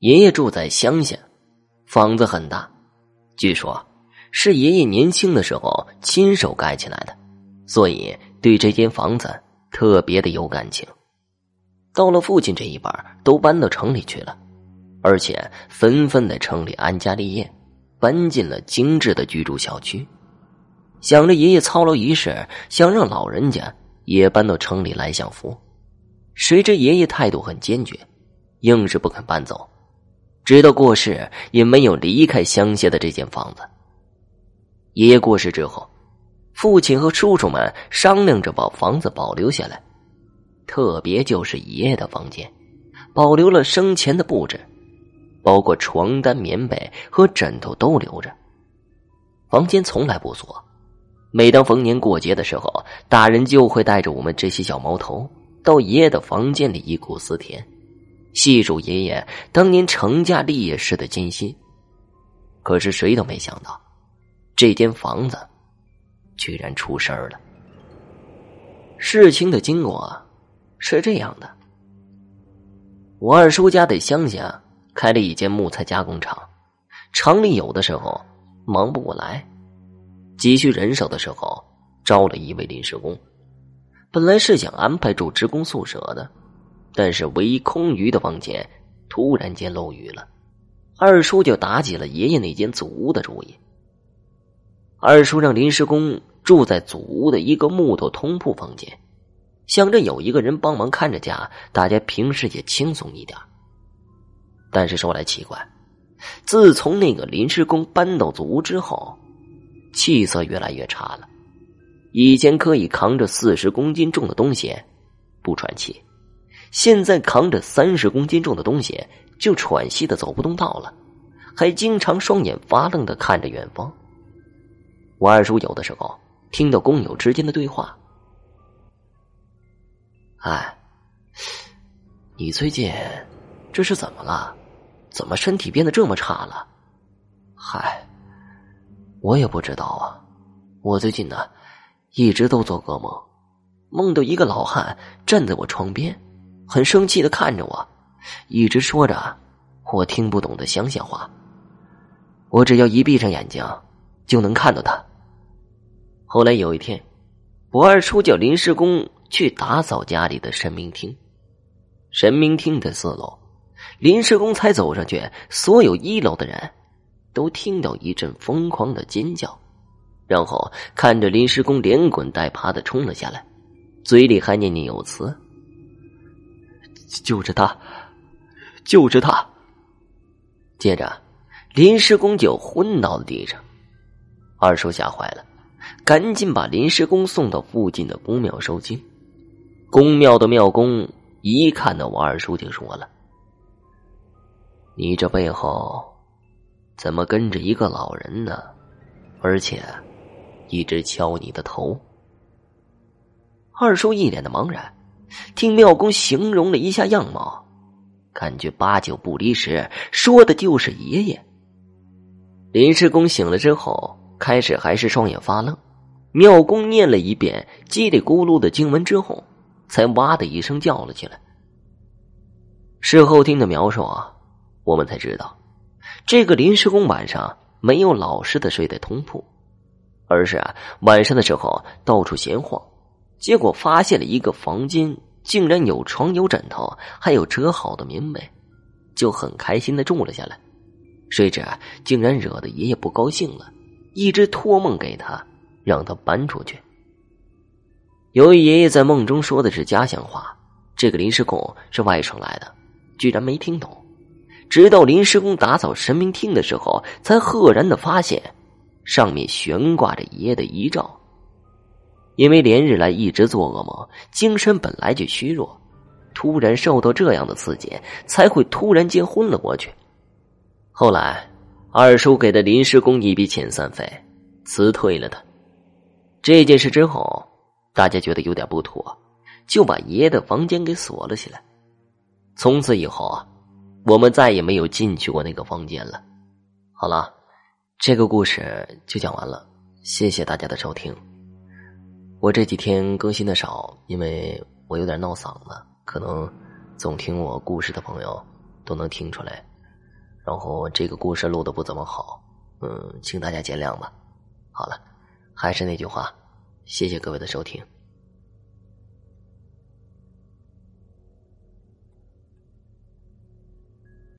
爷爷住在乡下，房子很大，据说，是爷爷年轻的时候亲手盖起来的，所以对这间房子特别的有感情。到了父亲这一辈都搬到城里去了，而且纷纷在城里安家立业，搬进了精致的居住小区。想着爷爷操劳一世，想让老人家也搬到城里来享福，谁知爷爷态度很坚决，硬是不肯搬走。直到过世，也没有离开乡下的这间房子。爷爷过世之后，父亲和叔叔们商量着把房子保留下来，特别就是爷爷的房间，保留了生前的布置，包括床单、棉被和枕头都留着。房间从来不锁，每当逢年过节的时候，大人就会带着我们这些小毛头到爷爷的房间里忆苦思甜。细数爷爷当年成家立业时的艰辛，可是谁都没想到，这间房子居然出事儿了。事情的经过是这样的：我二叔家在乡下开了一间木材加工厂，厂里有的时候忙不过来，急需人手的时候，招了一位临时工。本来是想安排住职工宿舍的。但是，唯一空余的房间突然间漏雨了，二叔就打起了爷爷那间祖屋的主意。二叔让临时工住在祖屋的一个木头通铺房间，想着有一个人帮忙看着家，大家平时也轻松一点。但是说来奇怪，自从那个临时工搬到祖屋之后，气色越来越差了。以前可以扛着四十公斤重的东西，不喘气。现在扛着三十公斤重的东西，就喘息的走不动道了，还经常双眼发愣的看着远方。我二叔有的时候听到工友之间的对话：“哎，你最近这是怎么了？怎么身体变得这么差了？”“嗨，我也不知道啊。我最近呢，一直都做噩梦，梦到一个老汉站在我床边。”很生气的看着我，一直说着我听不懂的乡下话。我只要一闭上眼睛，就能看到他。后来有一天，我二叔叫临时工去打扫家里的神明厅。神明厅在四楼，临时工才走上去，所有一楼的人都听到一阵疯狂的尖叫，然后看着临时工连滚带爬的冲了下来，嘴里还念念有词。救着他，救着他！接着，临时工就昏倒在地上。二叔吓坏了，赶紧把临时工送到附近的公庙收惊。公庙的庙公一看到我二叔，就说了：“你这背后怎么跟着一个老人呢？而且一直敲你的头。”二叔一脸的茫然。听庙公形容了一下样貌，感觉八九不离十，说的就是爷爷。临时工醒了之后，开始还是双眼发愣。庙公念了一遍叽里咕噜的经文之后，才哇的一声叫了起来。事后听的描述啊，我们才知道，这个临时工晚上没有老实的睡在通铺，而是啊晚上的时候到处闲晃。结果发现了一个房间，竟然有床、有枕头，还有折好的棉被，就很开心的住了下来。谁知竟然惹得爷爷不高兴了，一直托梦给他，让他搬出去。由于爷爷在梦中说的是家乡话，这个临时工是外省来的，居然没听懂。直到临时工打扫神明厅的时候，才赫然的发现，上面悬挂着爷爷的遗照。因为连日来一直做噩梦，精神本来就虚弱，突然受到这样的刺激，才会突然间昏了过去。后来，二叔给的临时工一笔遣散费，辞退了他。这件事之后，大家觉得有点不妥，就把爷爷的房间给锁了起来。从此以后啊，我们再也没有进去过那个房间了。好了，这个故事就讲完了，谢谢大家的收听。我这几天更新的少，因为我有点闹嗓子，可能总听我故事的朋友都能听出来。然后这个故事录的不怎么好，嗯，请大家见谅吧。好了，还是那句话，谢谢各位的收听。